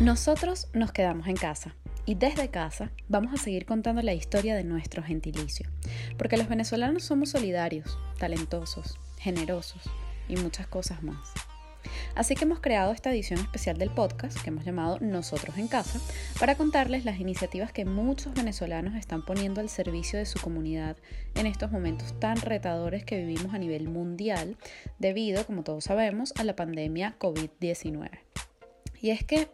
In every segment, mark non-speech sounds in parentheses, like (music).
Nosotros nos quedamos en casa y desde casa vamos a seguir contando la historia de nuestro gentilicio, porque los venezolanos somos solidarios, talentosos, generosos y muchas cosas más. Así que hemos creado esta edición especial del podcast que hemos llamado Nosotros en Casa para contarles las iniciativas que muchos venezolanos están poniendo al servicio de su comunidad en estos momentos tan retadores que vivimos a nivel mundial debido, como todos sabemos, a la pandemia COVID-19. Y es que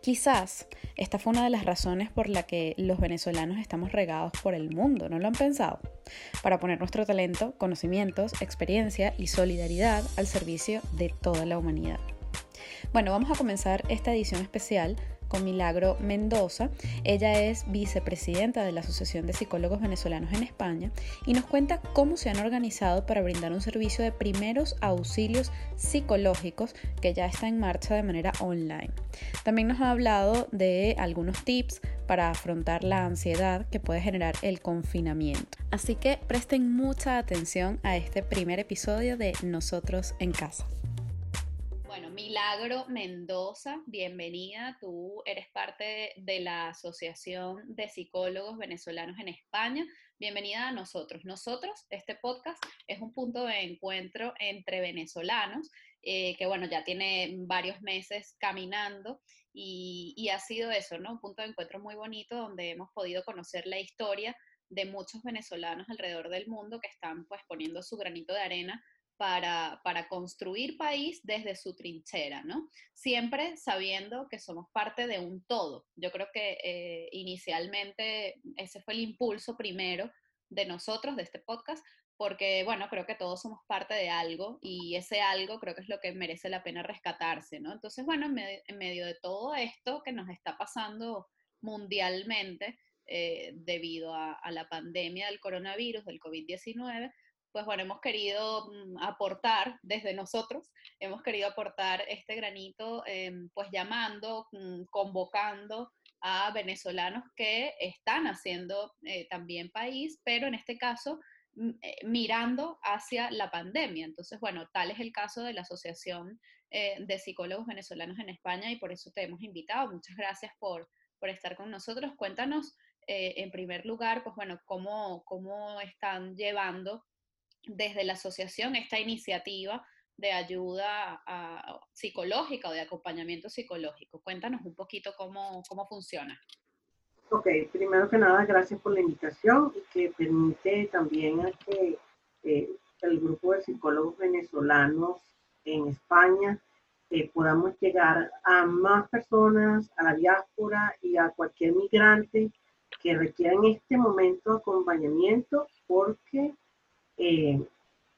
quizás esta fue una de las razones por la que los venezolanos estamos regados por el mundo, ¿no lo han pensado? Para poner nuestro talento, conocimientos, experiencia y solidaridad al servicio de toda la humanidad. Bueno, vamos a comenzar esta edición especial Milagro Mendoza. Ella es vicepresidenta de la Asociación de Psicólogos Venezolanos en España y nos cuenta cómo se han organizado para brindar un servicio de primeros auxilios psicológicos que ya está en marcha de manera online. También nos ha hablado de algunos tips para afrontar la ansiedad que puede generar el confinamiento. Así que presten mucha atención a este primer episodio de Nosotros en Casa. Milagro Mendoza, bienvenida. Tú eres parte de la Asociación de Psicólogos Venezolanos en España. Bienvenida a nosotros. Nosotros, este podcast es un punto de encuentro entre venezolanos, eh, que bueno, ya tiene varios meses caminando y, y ha sido eso, ¿no? Un punto de encuentro muy bonito donde hemos podido conocer la historia de muchos venezolanos alrededor del mundo que están pues poniendo su granito de arena para, construir país desde su trinchera, ¿no? Siempre sabiendo que somos parte de un todo. Yo creo que eh, inicialmente ese fue el impulso primero de nosotros, de este podcast, porque, bueno, creo que todos somos parte de algo y ese algo creo que es lo que merece la pena rescatarse, ¿no? Entonces, bueno, en, medio de todo esto que nos está pasando mundialmente eh, debido a, a la pandemia del coronavirus, del COVID-19, pues bueno, hemos querido mm, aportar desde nosotros, hemos querido aportar este granito, em, pues llamando, mm, convocando a venezolanos que están haciendo eh, también país, pero en este caso mm, eh, mirando hacia la pandemia. Entonces, bueno, tal es el caso de la Asociación eh, de Psicólogos Venezolanos en España y por eso te hemos invitado. Muchas gracias por, por estar con nosotros. Cuéntanos, en primer lugar, pues bueno, cómo, cómo están llevando desde la asociación esta iniciativa de ayuda psicológica o de acompañamiento psicológico. Cuéntanos un poquito cómo, cómo funciona. Ok, primero que nada, gracias por la invitación y que permite también a que eh, el grupo de psicólogos venezolanos en España eh, podamos llegar a más personas, a la diáspora y a cualquier migrante que requiera en este momento acompañamiento porque eh,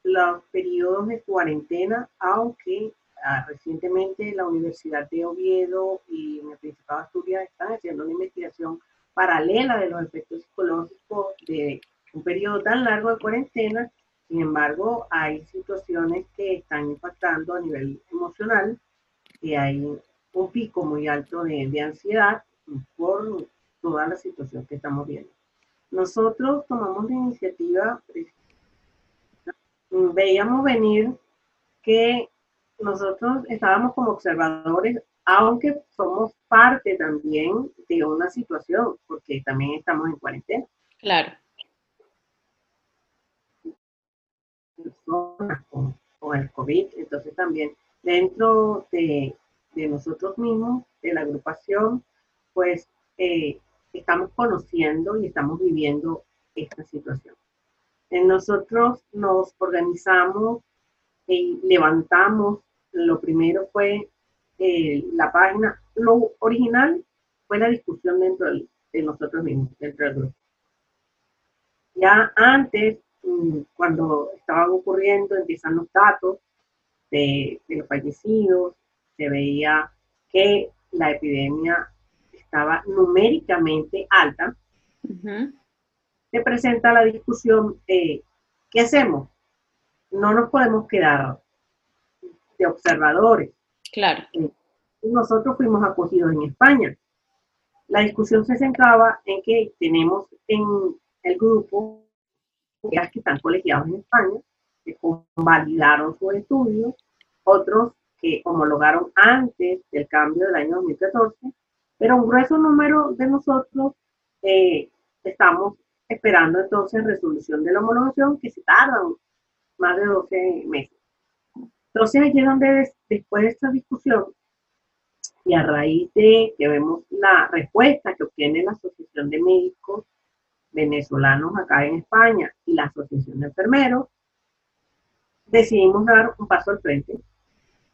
los periodos de cuarentena, aunque ah, recientemente la Universidad de Oviedo y en el Principado de Asturias están haciendo una investigación paralela de los efectos psicológicos de un periodo tan largo de cuarentena. Sin embargo, hay situaciones que están impactando a nivel emocional, que hay un pico muy alto de, de ansiedad por toda la situación que estamos viendo. Nosotros tomamos la iniciativa veíamos venir que nosotros estábamos como observadores, aunque somos parte también de una situación, porque también estamos en cuarentena. Claro. Con, con el COVID, entonces también dentro de, de, nosotros mismos, de la agrupación, pues eh, estamos conociendo y estamos viviendo esta situación. Nosotros nos organizamos y levantamos, lo primero fue eh, la página, lo original fue la discusión dentro de nosotros mismos, dentro del grupo. Ya antes, mm, cuando estaban ocurriendo, empiezan los datos de, los fallecidos, se veía que la epidemia estaba numéricamente alta se presenta la discusión, eh, ¿qué hacemos? No nos podemos quedar de observadores. Claro. Eh, nosotros fuimos acogidos en España. La discusión se centraba en que tenemos en el grupo que están colegiados en España, que validaron sus estudios, otros que homologaron antes del cambio del año 2014 Pero un grueso número de nosotros eh, estamos esperando entonces resolución de la homologación que se tardan más de 12 meses. Entonces allí es donde después de esta discusión y a raíz de que vemos la respuesta que obtiene la Asociación de Médicos Venezolanos acá en España y la Asociación de Enfermeros, decidimos dar un paso al frente.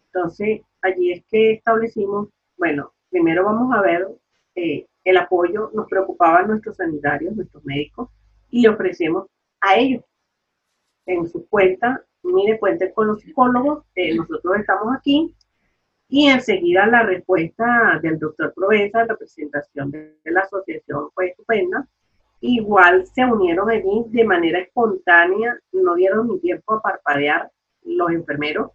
Entonces allí es que establecimos, bueno, primero vamos a ver eh, el apoyo, nos preocupaban nuestros sanitarios, nuestros médicos, y le ofrecemos a ellos en su cuenta, mire, cuenten con los psicólogos, eh, nosotros estamos aquí, y enseguida la respuesta del doctor Provenza, la presentación de, la asociación fue estupenda. Igual se unieron allí de manera espontánea, no dieron ni tiempo a parpadear los enfermeros.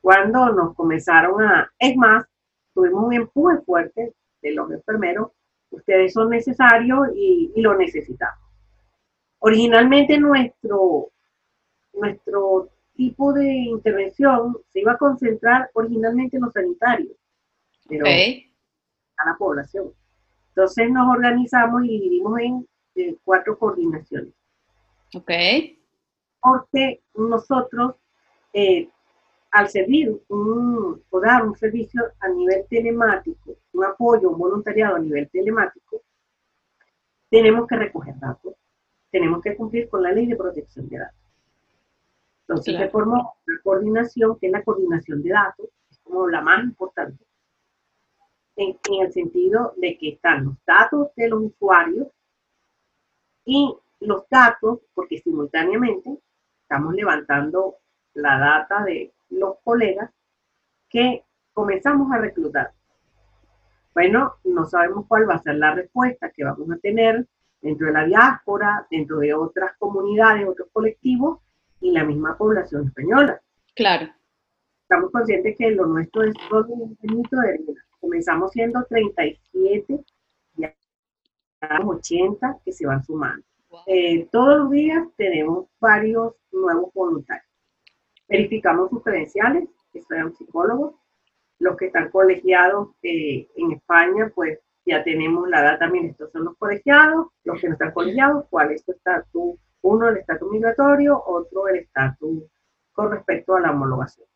Cuando nos comenzaron a, es más, tuvimos un empuje fuerte de los enfermeros, ustedes son necesarios y, y lo necesitamos. Originalmente nuestro, nuestro tipo de intervención se iba a concentrar originalmente en los sanitarios, pero a la población. Entonces nos organizamos y dividimos en cuatro coordinaciones. Ok. Porque nosotros, eh, al servir un, o dar un servicio a nivel telemático, un apoyo, un voluntariado a nivel telemático, tenemos que recoger datos, tenemos que cumplir con la ley de protección de datos. Entonces se formó una coordinación, que es la coordinación de datos, es como la más importante, en, el sentido de que están los datos de los usuarios y los datos, porque simultáneamente estamos levantando la data de los colegas que comenzamos a reclutar. Bueno, no sabemos cuál va a ser la respuesta que vamos a tener dentro de la diáspora, dentro de otras comunidades, otros colectivos, y la misma población española. Claro. Estamos conscientes que lo nuestro es solo un pequeñito de vida. Comenzamos siendo 37, ya 80 que se van sumando. Eh, todos los días tenemos varios nuevos voluntarios. Verificamos sus credenciales, que sean psicólogos. Los que están colegiados eh, en España, pues ya tenemos la data, también estos son los colegiados, los que no están colegiados, cuál es tu estatus uno el estatus migratorio, otro el estatus con respecto a la homologación.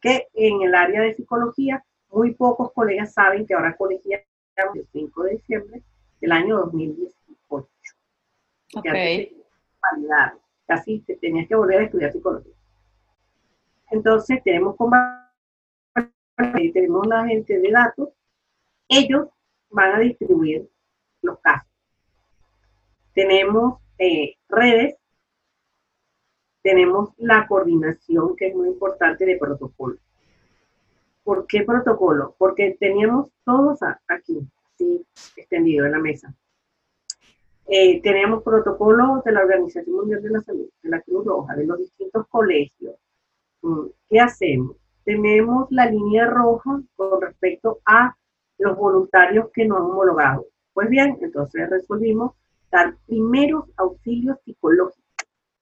Que en el área de psicología, muy pocos colegas saben que ahora colegiamos el 5 de diciembre del año 2018. Okay. casi te tenías que volver a estudiar psicología. Entonces tenemos tenemos la gente de datos, ellos van a distribuir los casos. Tenemos eh, redes, tenemos la coordinación, que es muy importante, de protocolo. ¿Por qué protocolo? Porque teníamos todos aquí, así, extendido en la mesa. Eh, tenemos protocolos de la Organización Mundial de la Salud, de la Cruz Roja, de los distintos colegios. Mm, ¿Qué hacemos? Tenemos la línea roja con respecto a los voluntarios que no han homologado. Pues bien, entonces resolvimos dar primeros auxilios psicológicos.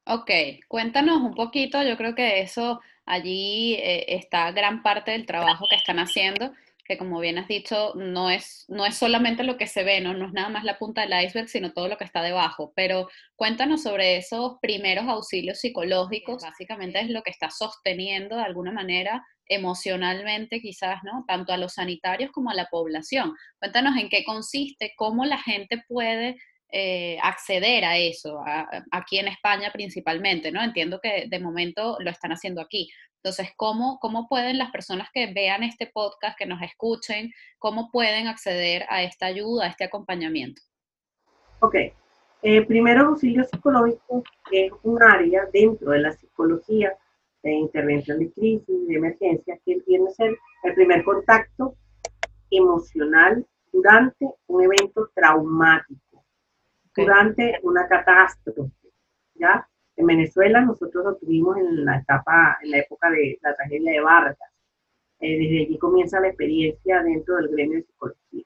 Ok, cuéntanos un poquito, yo creo que eso allí eh, está gran parte del trabajo que están haciendo, que como bien has dicho, no es, no es solamente lo que se ve, ¿no? no es nada más la punta del iceberg, sino todo lo que está debajo. Pero cuéntanos sobre esos primeros auxilios psicológicos, básicamente es lo que está sosteniendo de alguna manera emocionalmente quizás, ¿no? Tanto a los sanitarios como a la población. Cuéntanos en qué consiste, cómo la gente puede eh, acceder a eso, aquí en España principalmente, ¿no? Entiendo que de momento lo están haciendo aquí. Entonces, ¿cómo, ¿cómo pueden las personas que vean este podcast, que nos escuchen, cómo pueden acceder a esta ayuda, a este acompañamiento? Ok. Eh, primero, auxilio psicológico es un área dentro de la psicología de intervención de crisis, de emergencia, que tiene que ser el primer contacto emocional durante un evento traumático durante una catástrofe, ¿ya? En Venezuela nosotros lo tuvimos en la etapa, en la época de la tragedia de Vargas. Eh, desde allí comienza la experiencia dentro del gremio de psicología.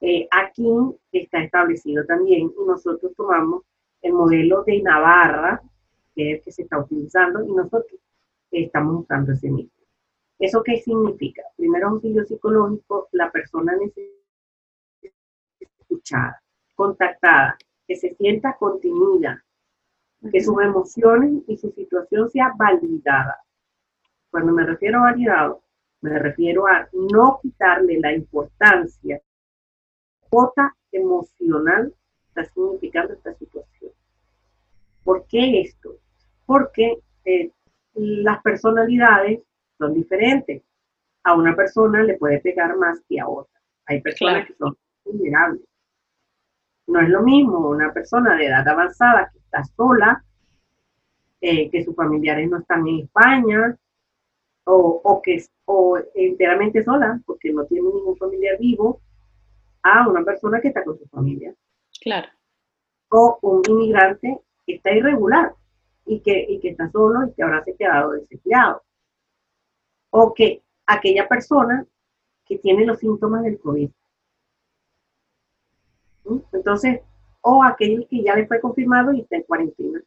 Eh, aquí está establecido también y nosotros tomamos el modelo de Navarra, que es el que se está utilizando, y nosotros estamos usando ese mismo. ¿Eso qué significa? Primero auxilio psicológico, la persona necesita escuchada, contactada, que se sienta contenida, que sus emociones y su situación sea validada. Cuando me refiero a validado, me refiero a no quitarle la importancia, cuota emocional está significando esta situación. ¿Por qué esto? Porque eh, las personalidades son diferentes. A una persona le puede pegar más que a otra. Hay personas que son vulnerables. No es lo mismo una persona de edad avanzada que está sola, eh, que sus familiares no están en España, o, o, que o enteramente sola, porque no tiene ningún familiar vivo, a una persona que está con su familia. Claro. O un inmigrante que está irregular y que, y que está solo y que ahora se ha quedado desempleado. O que aquella persona que tiene los síntomas del COVID. Entonces, o aquel que ya le fue confirmado y está en cuarentena.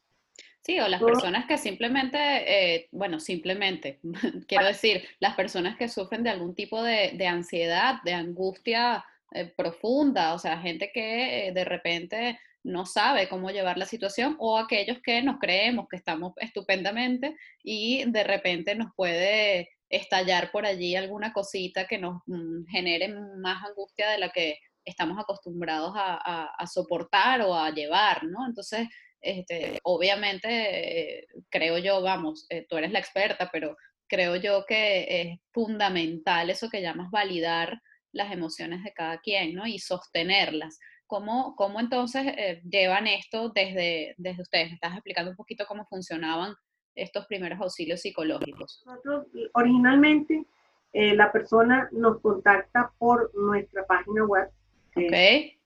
Sí, o las personas que simplemente, eh, bueno, simplemente, (laughs) quiero decir, las personas que sufren de algún tipo de, de ansiedad, de angustia eh, profunda, o sea, gente que eh, de repente no sabe cómo llevar la situación o aquellos que nos creemos que estamos estupendamente y de repente nos puede estallar por allí alguna cosita que nos mm, genere más angustia de la que estamos acostumbrados a, soportar o a llevar, ¿no? Entonces, este, obviamente, eh, creo yo, vamos, tú eres la experta, pero creo yo que es fundamental eso que llamas validar las emociones de cada quien, ¿no? Y sostenerlas. ¿Cómo, cómo entonces eh, llevan esto desde, desde ustedes? Me estás explicando un poquito cómo funcionaban estos primeros auxilios psicológicos. Nosotros, originalmente, eh, la persona nos contacta por nuestra página web. Okay.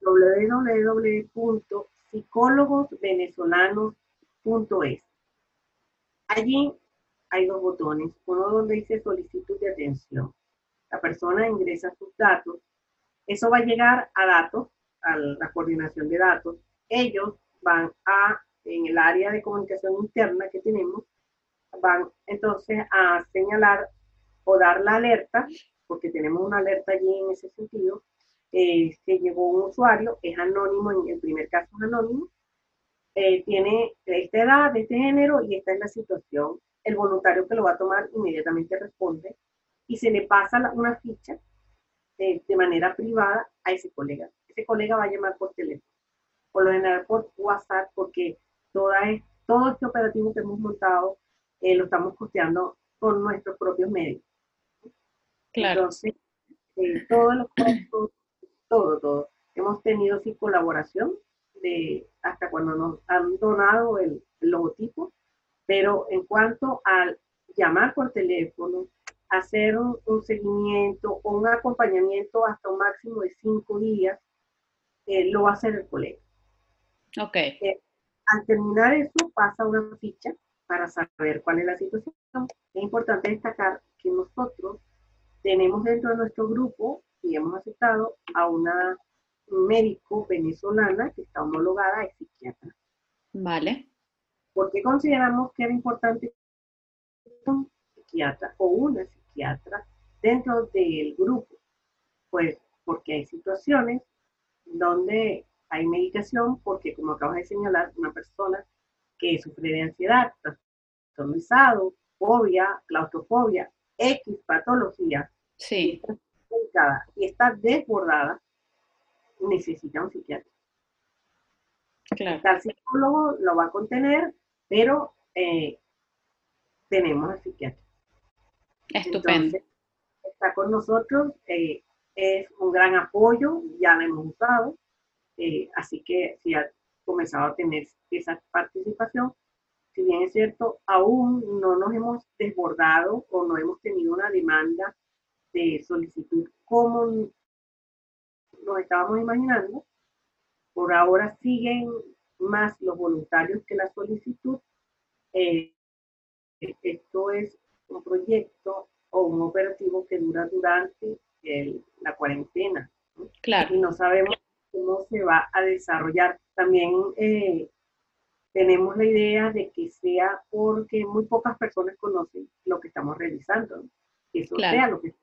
www.psicólogosvenezolanos.es. Allí hay dos botones, uno donde dice solicitud de atención la persona ingresa sus datos, eso va a llegar a datos, a la coordinación de datos. Ellos van a, en el área de comunicación interna que tenemos, van entonces a señalar o dar la alerta, porque tenemos una alerta allí en ese sentido, eh, que llegó un usuario, es anónimo, en el primer caso es anónimo, eh, tiene esta edad, este género y esta es la situación. El voluntario que lo va a tomar inmediatamente responde y se le pasa una ficha de, manera privada a ese colega. Ese colega va a llamar por teléfono, por lo general por WhatsApp, porque toda es, todo este operativo que hemos montado eh, lo estamos costeando con nuestros propios medios. Claro. Entonces, eh, todos los todo, todo. Hemos tenido sí colaboración de hasta cuando nos han donado el logotipo, pero en cuanto al llamar por teléfono, hacer un, seguimiento o un acompañamiento hasta un máximo de cinco días, eh, lo va a hacer el colega. Ok. Eh, al terminar eso, pasa una ficha para saber cuál es la situación. Es importante destacar que nosotros tenemos dentro de nuestro grupo y hemos aceptado a una médico venezolana que está homologada de psiquiatra. Vale. Porque consideramos que era importante un psiquiatra o una psiquiatra psiquiatra dentro del grupo, pues porque hay situaciones donde hay medicación, porque como acabas de señalar, una persona que sufre de ansiedad, trastornizado, fobia, claustrofobia, X patología, sí. Y, está y está desbordada, necesita un psiquiatra. Claro. El psicólogo lo va a contener, pero eh, tenemos al psiquiatra. Estupendo. está con nosotros, eh, es un gran apoyo, ya lo hemos usado, eh, así que si ha comenzado a tener esa participación, si bien es cierto, aún no nos hemos desbordado o no hemos tenido una demanda de solicitud como nos estábamos imaginando, por ahora siguen más los voluntarios que la solicitud. Eh, esto es un proyecto o un operativo que dura durante la cuarentena. Claro. Y no sabemos cómo se va a desarrollar. También eh, tenemos la idea de que sea porque muy pocas personas conocen lo que estamos realizando. Que eso sea lo que.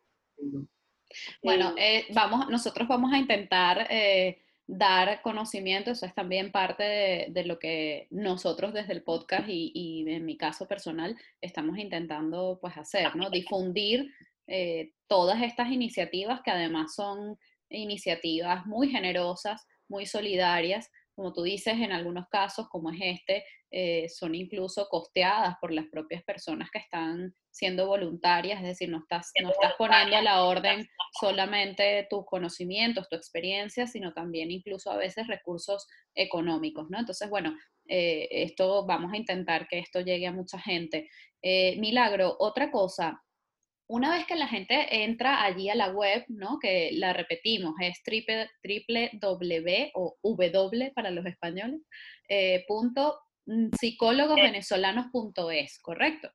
Bueno, eh, vamos, nosotros vamos a intentar eh, dar conocimiento, eso es también parte de, lo que nosotros desde el podcast y, en mi caso personal estamos intentando pues hacer, ¿no? Difundir eh, todas estas iniciativas que además son iniciativas muy generosas, muy solidarias, como tú dices, en algunos casos, como es este, eh, son incluso costeadas por las propias personas que están siendo voluntarias, es decir, no estás, no estás poniendo a la orden solamente tus conocimientos, tu experiencia, sino también incluso a veces recursos económicos, ¿no? Entonces, bueno, eh, esto vamos a intentar que esto llegue a mucha gente. Eh, Milagro, otra cosa, una vez que la gente entra allí a la web, ¿no? que la repetimos, es triple, triple w o w para los españoles, eh, punto mm, psicólogosvenezolanos.es, ¿correcto?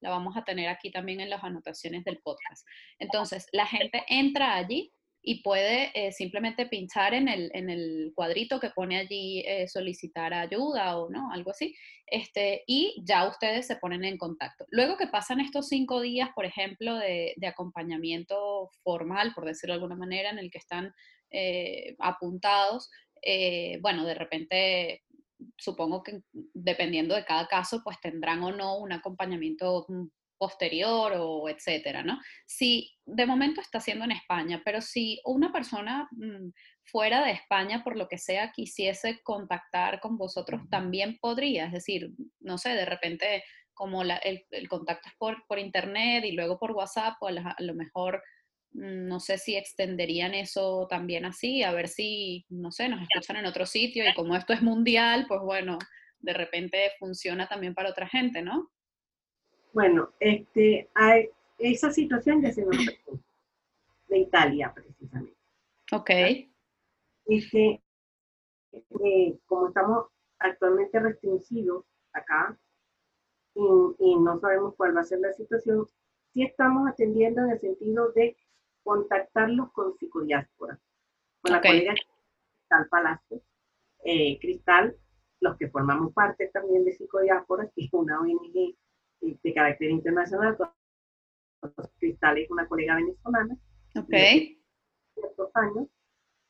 La vamos a tener aquí también en las anotaciones del podcast. Entonces, la gente entra allí y puede eh, simplemente pinchar en el, en el, cuadrito que pone allí eh, solicitar ayuda o no, algo así, este, y ya ustedes se ponen en contacto. Luego que pasan estos cinco días, por ejemplo, de, de acompañamiento formal, por decirlo de alguna manera, en el que están eh, apuntados, bueno, de repente supongo que dependiendo de cada caso, pues tendrán o no un acompañamiento mm, posterior o etcétera, ¿no? Si de momento está siendo en España, pero si una persona mm, fuera de España, por lo que sea, quisiese contactar con vosotros, también podría, es decir, no sé, de repente como el, contacto es por, por, internet y luego por WhatsApp, o a, lo mejor mm, no sé si extenderían eso también así, a ver si, no sé, nos escuchan en otro sitio y como esto es mundial, pues bueno, de repente funciona también para otra gente, ¿no? Bueno, este, hay, esa situación ya se nos presentó, de Italia precisamente. Ok. Este, eh, como estamos actualmente restringidos acá y, no sabemos cuál va a ser la situación, sí estamos atendiendo en el sentido de contactarlos con psicodiáspora, con la colega Cristal Palacio, eh, Cristal, los que formamos parte también de psicodiáspora, que es una ONG de carácter internacional. Cristal es una colega venezolana. Ok. Ciertos años.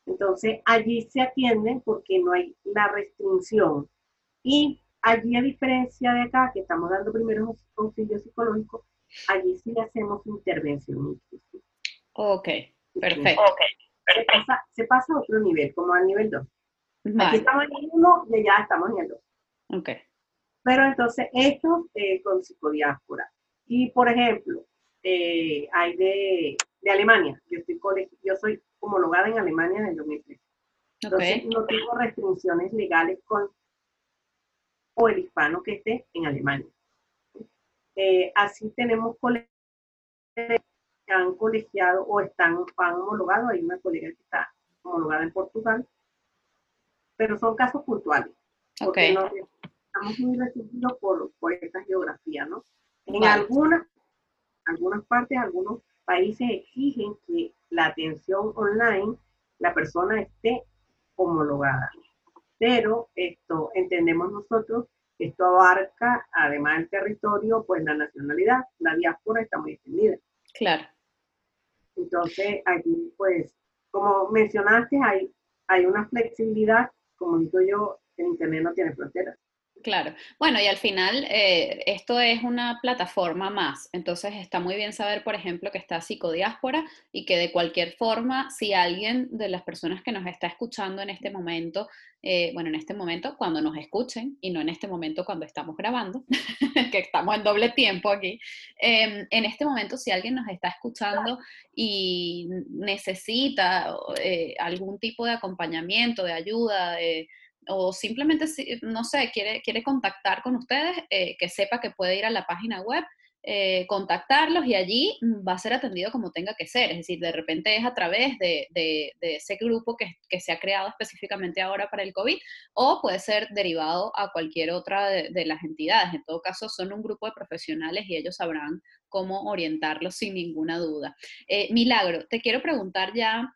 Entonces, allí se atienden porque no hay la restricción. Y allí, a diferencia de acá, que estamos dando primeros auxilios psicológicos, allí sí hacemos intervención. Ok, perfecto. Se, pasa, se pasa a otro nivel, como al nivel 2. Aquí estamos en el 1 y allá estamos en el 2. Ok. Pero entonces, esto eh, con psicodiáspora. Y, por ejemplo, eh, hay de, de, Alemania. Yo, estoy yo soy homologada en Alemania en el 2013. Entonces, no tengo restricciones legales con o el hispano que esté en Alemania. Eh, así tenemos colegas que han colegiado o están han homologados. Hay una colega que está homologada en Portugal, pero son casos puntuales. Okay estamos muy restringidos por, por esta geografía, ¿no? En algunas, algunas partes, algunos países exigen que la atención online, la persona esté homologada. Pero esto, entendemos nosotros, esto abarca, además del territorio, pues la nacionalidad, la diáspora está muy extendida. Claro. Entonces, aquí, pues, como mencionaste, hay, hay una flexibilidad, como digo yo, el Internet no tiene fronteras. Claro. Bueno, y al final eh, esto es una plataforma más. Entonces está muy bien saber, por ejemplo, que está psicodiáspora y que de cualquier forma, si alguien de las personas que nos está escuchando en este momento, eh, bueno, en este momento cuando nos escuchen y no en este momento cuando estamos grabando, (laughs) que estamos en doble tiempo aquí, em, en este momento si alguien nos está escuchando y necesita eh, algún tipo de acompañamiento, de ayuda, de o simplemente, no sé, quiere, quiere contactar con ustedes, eh, que sepa que puede ir a la página web, eh, contactarlos y allí mm, va a ser atendido como tenga que ser. Es decir, de repente es a través de, ese grupo que, se ha creado específicamente ahora para el COVID o puede ser derivado a cualquier otra de, las entidades. En todo caso, son un grupo de profesionales y ellos sabrán cómo orientarlos sin ninguna duda. Eh, Milagro, te quiero preguntar ya,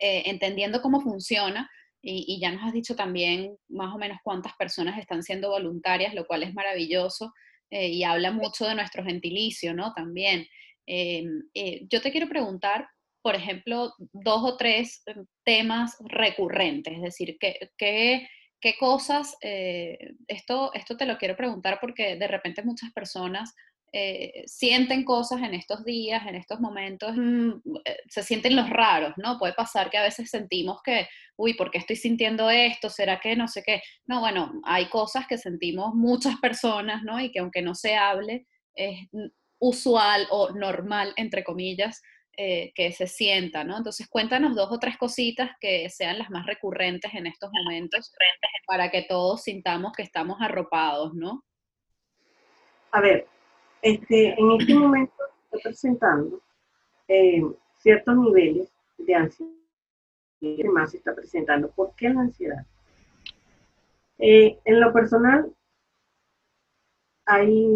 entendiendo cómo funciona, y, ya nos has dicho también más o menos cuántas personas están siendo voluntarias, lo cual es maravilloso eh, y habla mucho de nuestro gentilicio, ¿no? También. Eh, eh, yo te quiero preguntar, por ejemplo, dos o tres em, temas recurrentes, es decir, qué, qué, qué cosas, eh, esto, esto te lo quiero preguntar porque de repente muchas personas eh, sienten cosas en estos días, en estos momentos, mm, eh, se sienten los raros, ¿no? Puede pasar que a veces sentimos que, uy, ¿por qué estoy sintiendo esto? ¿Será que no sé qué? No, bueno, hay cosas que sentimos muchas personas, ¿no? Y que aunque no se hable, es usual o normal, entre comillas, eh, que se sienta, ¿no? Entonces cuéntanos dos o tres cositas que sean las más recurrentes en estos momentos para que todos sintamos que estamos arropados, ¿no? A ver, este, en este momento estoy presentando eh, ciertos niveles de ansiedad que más está presentando. ¿Por qué la ansiedad? Eh, en lo personal, hay,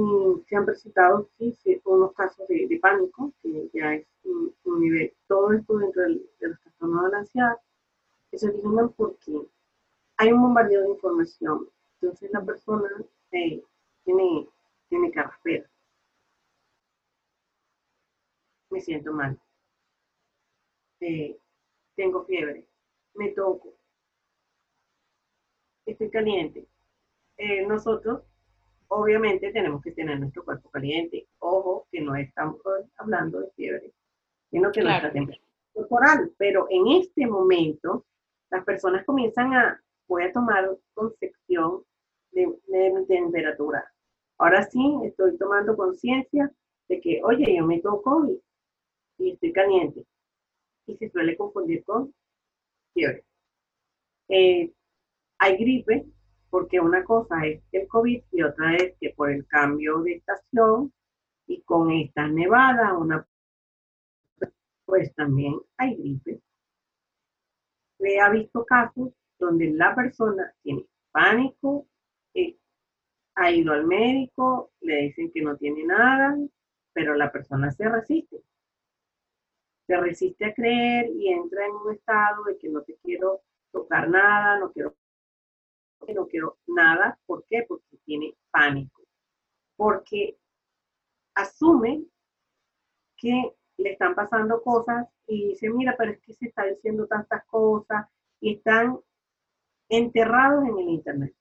se han presentado sí, unos casos de, pánico, que ya es un, nivel, todo esto dentro de los trastornos de la ansiedad, que se originan porque hay un bombardeo de información. Entonces la persona eh, tiene, tiene carraspera me siento mal. Eh, tengo fiebre, me toco, estoy caliente. Eh, nosotros, obviamente, tenemos que tener nuestro cuerpo caliente. Ojo, que no estamos hablando de fiebre, sino que nuestra temperatura corporal. Pero en este momento, las personas comienzan a, voy a tomar concepción de, de temperatura. Ahora sí, estoy tomando conciencia de que, oye, yo me toco y y estoy caliente. Y se suele confundir con fiebre. Eh, hay gripe, porque una cosa es el COVID y otra es que por el cambio de estación y con esta nevada, una, pues también hay gripe. Se ha visto casos donde la persona tiene pánico, eh, ha ido al médico, le dicen que no tiene nada, pero la persona se resiste se resiste a creer y entra en un estado de que no te quiero tocar nada, no quiero, no quiero nada. ¿Por qué? Porque tiene pánico. Porque asume que le están pasando cosas y dice, mira, pero es que se está diciendo tantas cosas y están enterrados en el Internet,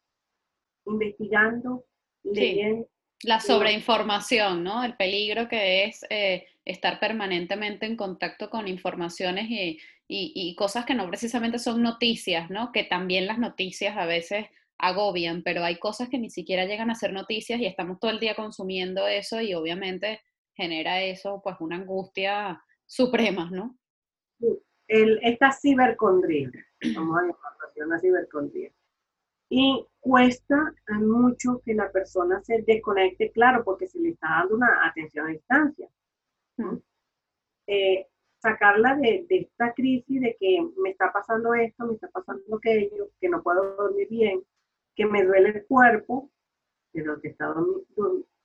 investigando, leyendo, la sobreinformación, ¿no? El peligro que es eh, estar permanentemente en contacto con informaciones y, cosas que no precisamente son noticias, ¿no? Que también las noticias a veces agobian, pero hay cosas que ni siquiera llegan a ser noticias y estamos todo el día consumiendo eso y obviamente genera eso pues una angustia suprema, ¿no? El, esta cibercondría, vamos a llamarlo una cibercondría y cuesta mucho que la persona se desconecte, claro, porque se le está dando una atención a distancia. Eh, sacarla de, esta crisis de que me está pasando esto, me está pasando aquello, que no puedo dormir bien, que me duele el cuerpo, pero te, está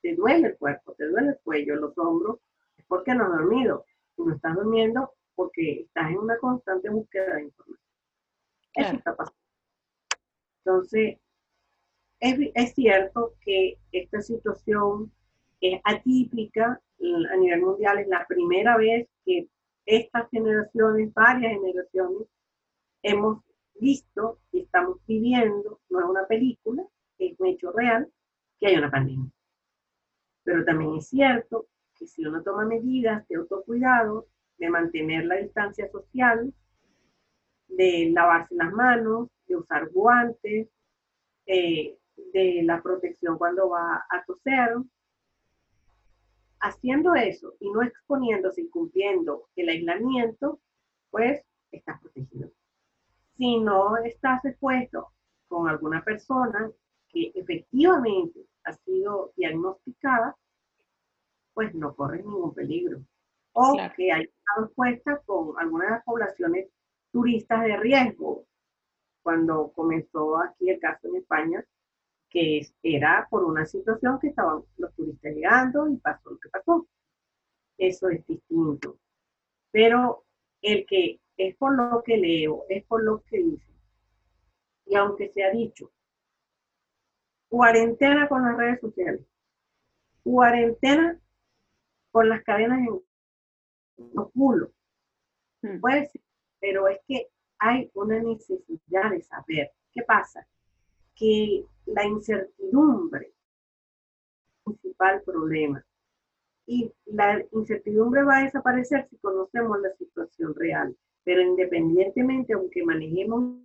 te duele el cuerpo, te duele el cuello, los hombros, es porque no has dormido. Y no estás durmiendo porque estás en una constante búsqueda de información. Eso está pasando. Entonces, es, cierto que esta situación es atípica a nivel mundial, es la primera vez que estas generaciones, varias generaciones, hemos visto y estamos viviendo, no es una película, es un hecho real, que hay una pandemia. Pero también es cierto que si uno toma medidas de autocuidado, de mantener la distancia social, de lavarse las manos, de usar guantes, eh, de la protección cuando va a toser. Haciendo eso y no exponiéndose y cumpliendo el aislamiento, pues estás protegido. Si no estás expuesto con alguna persona que efectivamente ha sido diagnosticada, pues no corres ningún peligro. O que haya estado expuesta con algunas de las poblaciones turistas de riesgo, cuando comenzó aquí el caso en España, que era por una situación que estaban los turistas llegando y pasó lo que pasó. Eso es distinto. Pero el que es por lo que leo, es por lo que dice. Y aunque se ha dicho, cuarentena con las redes sociales, cuarentena con las cadenas en los culos, Mm. Puede ser, pero es que hay una necesidad de saber. ¿Qué pasa? Que la incertidumbre es el principal problema. Y la incertidumbre va a desaparecer si conocemos la situación real. Pero independientemente, aunque manejemos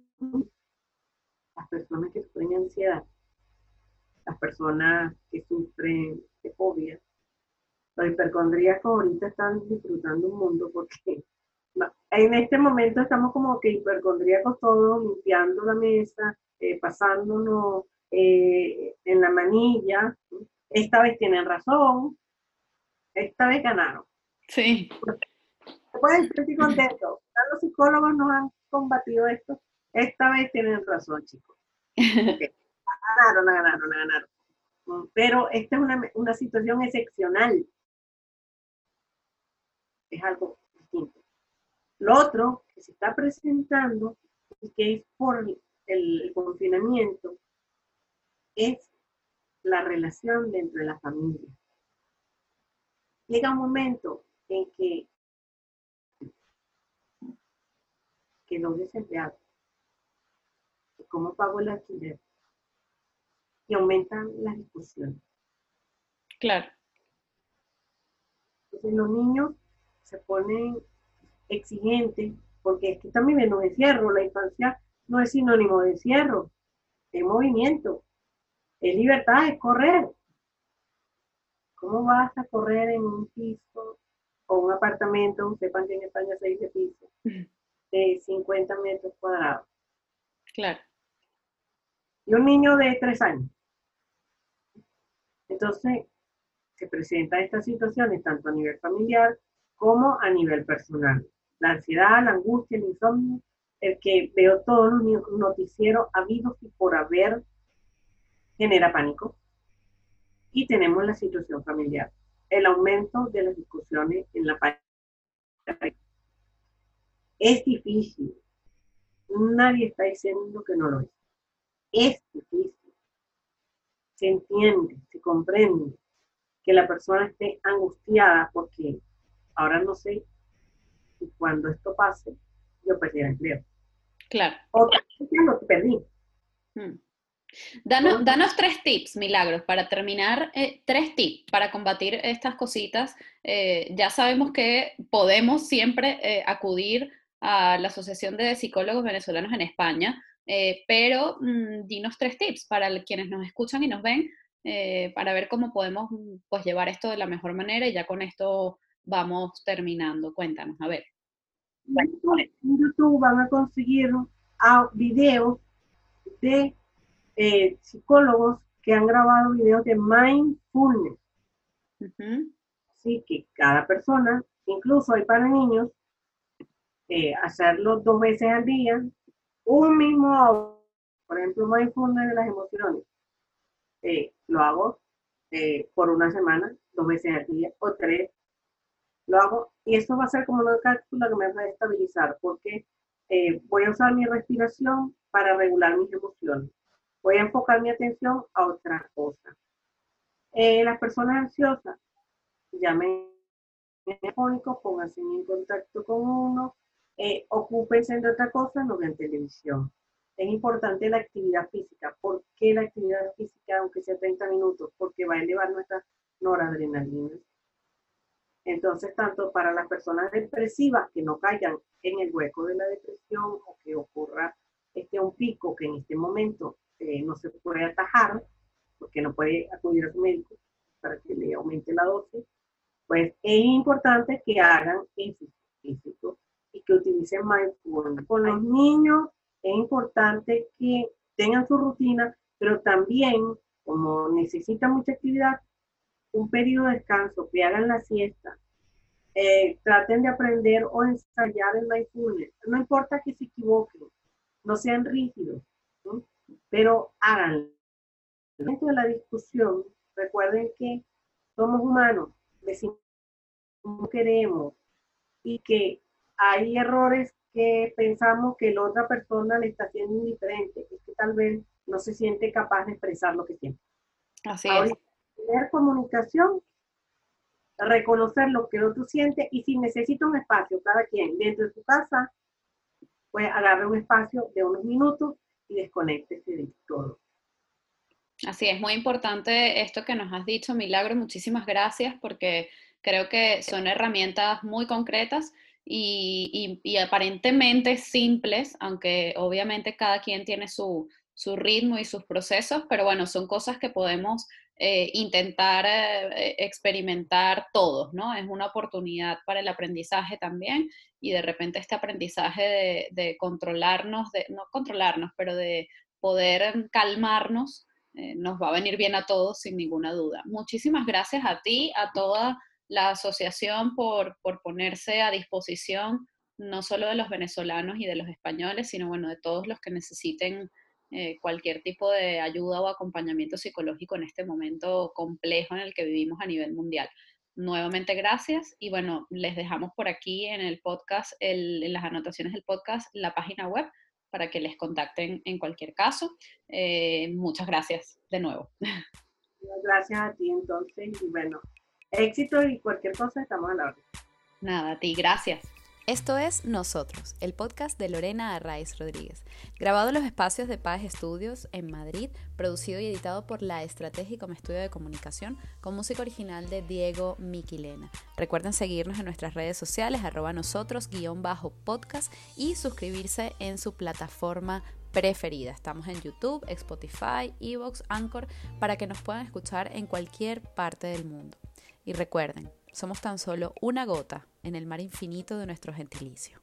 las personas que sufren ansiedad, las personas que sufren de fobia, los hipercondríacos ahorita están disfrutando un mundo porque en este momento estamos como que hipercondríacos todos, limpiando la mesa, eh, pasándonos eh, en la manilla. Esta vez tienen razón, esta vez ganaron. Sí. Pueden sentir contentos. Los psicólogos nos han combatido esto. Esta vez tienen razón, chicos. Ganaron, ganaron, ganaron. Pero esta es una, una situación excepcional. Es algo distinto. Lo otro que se está presentando y que es por el, confinamiento es la relación dentro de la familia. Llega un momento en que quedó desempleado. ¿Cómo pago el alquiler? Y aumentan las discusiones. Claro. Entonces los niños se ponen exigente, porque es que también viviendo un encierro, la infancia no es sinónimo de encierro, es movimiento, es libertad, es correr. ¿Cómo vas a correr en un piso o un apartamento, sepan que en España se dice piso, de 50 metros cuadrados? Claro. Y un niño de tres años. Entonces, se presentan estas situaciones tanto a nivel familiar como a nivel personal la ansiedad, la angustia, el insomnio, el que veo todos los noticieros habidos y por haber genera pánico. Y tenemos la situación familiar, el aumento de las discusiones en la pareja. Es difícil. Nadie está diciendo que no lo es. Es difícil. Se entiende, se comprende que la persona esté angustiada porque ahora no sé y cuando esto pase, yo perdí el empleo. Claro. O lo perdí. Hmm. Danos, danos, tres tips, Milagros, para terminar, eh, tres tips para combatir estas cositas. Eh, ya sabemos que podemos siempre eh, acudir a la Asociación de Psicólogos Venezolanos en España, pero mm, dinos tres tips para quienes nos escuchan y nos ven, para ver cómo podemos pues, llevar esto de la mejor manera y ya con esto vamos terminando. Cuéntanos, a ver. En YouTube van a conseguir videos de eh, psicólogos que han grabado videos de mindfulness. Así que cada persona, incluso hay para niños, eh, hacerlo dos veces al día, un mismo, por ejemplo, mindfulness de las emociones. Eh, lo hago por una semana, dos veces al día, o tres, lo hago y eso va a ser como una cápsula que me va a estabilizar porque eh, voy a usar mi respiración para regular mis emociones. Voy a enfocar mi atención a otra cosa. Eh, las personas ansiosas, llamen telefónicos, pónganse en contacto con uno, eh, ocúpense de otra cosa, no vean televisión. Es importante la actividad física. ¿Por qué la actividad física, aunque sea 30 minutos? Porque va a elevar nuestra noradrenalina entonces, tanto para las personas depresivas que no caigan en el hueco de la depresión o que ocurra este, un pico que en este momento eh, no se puede atajar, porque no puede acudir a su médico para que le aumente la dosis, pues es importante que hagan ejercicio físico y que utilicen mindfulness. Con los niños es importante que tengan su rutina, pero también, como necesitan mucha actividad, un periodo de descanso, que hagan la siesta, eh, traten de aprender o ensayar el mindfulness. No importa que se equivoquen, no sean rígidos, pero háganlo. Dentro de la discusión, recuerden que somos humanos, decimos queremos y que hay errores que pensamos que la otra persona le está haciendo indiferente, es que tal vez no se siente capaz de expresar lo que siente. Así es tener comunicación reconocer lo que el otro siente y si necesita un espacio, cada quien dentro de su casa, pues agarre un espacio de unos minutos y desconéctese de todo. Así es, muy importante esto que nos has dicho, Milagro. Muchísimas gracias porque creo que son herramientas muy concretas y, aparentemente simples, aunque obviamente cada quien tiene su, ritmo y sus procesos, pero bueno, son cosas que podemos eh, intentar eh, experimentar todos, ¿no? Es una oportunidad para el aprendizaje también y de repente este aprendizaje de, controlarnos, de, no controlarnos, pero de poder calmarnos eh, nos va a venir bien a todos sin ninguna duda. Muchísimas gracias a ti, a toda la asociación por, ponerse a disposición no solo de los venezolanos y de los españoles, sino bueno, de todos los que necesiten eh, cualquier tipo de ayuda o acompañamiento psicológico en este momento complejo en el que vivimos a nivel mundial. Nuevamente gracias y bueno, les dejamos por aquí en el podcast, en las anotaciones del podcast, la página web para que les contacten en cualquier caso. Eh, muchas gracias de nuevo. Gracias a ti entonces y bueno, éxito y cualquier cosa estamos a la orden. Nada, a ti, gracias. Esto es Nosotros, el podcast de Lorena Arraiz Rodríguez, grabado en los espacios de Paz Estudios en Madrid, producido y editado por La Estrategia como Estudio de Comunicación, con música original de Diego Miquilena. Recuerden seguirnos en nuestras redes sociales, arroba nosotros, guion bajo podcast, y suscribirse en su plataforma preferida. Estamos en YouTube, Spotify, Evox, Anchor, para que nos puedan escuchar en cualquier parte del mundo. Y recuerden, somos tan solo una gota en el mar infinito de nuestro gentilicio.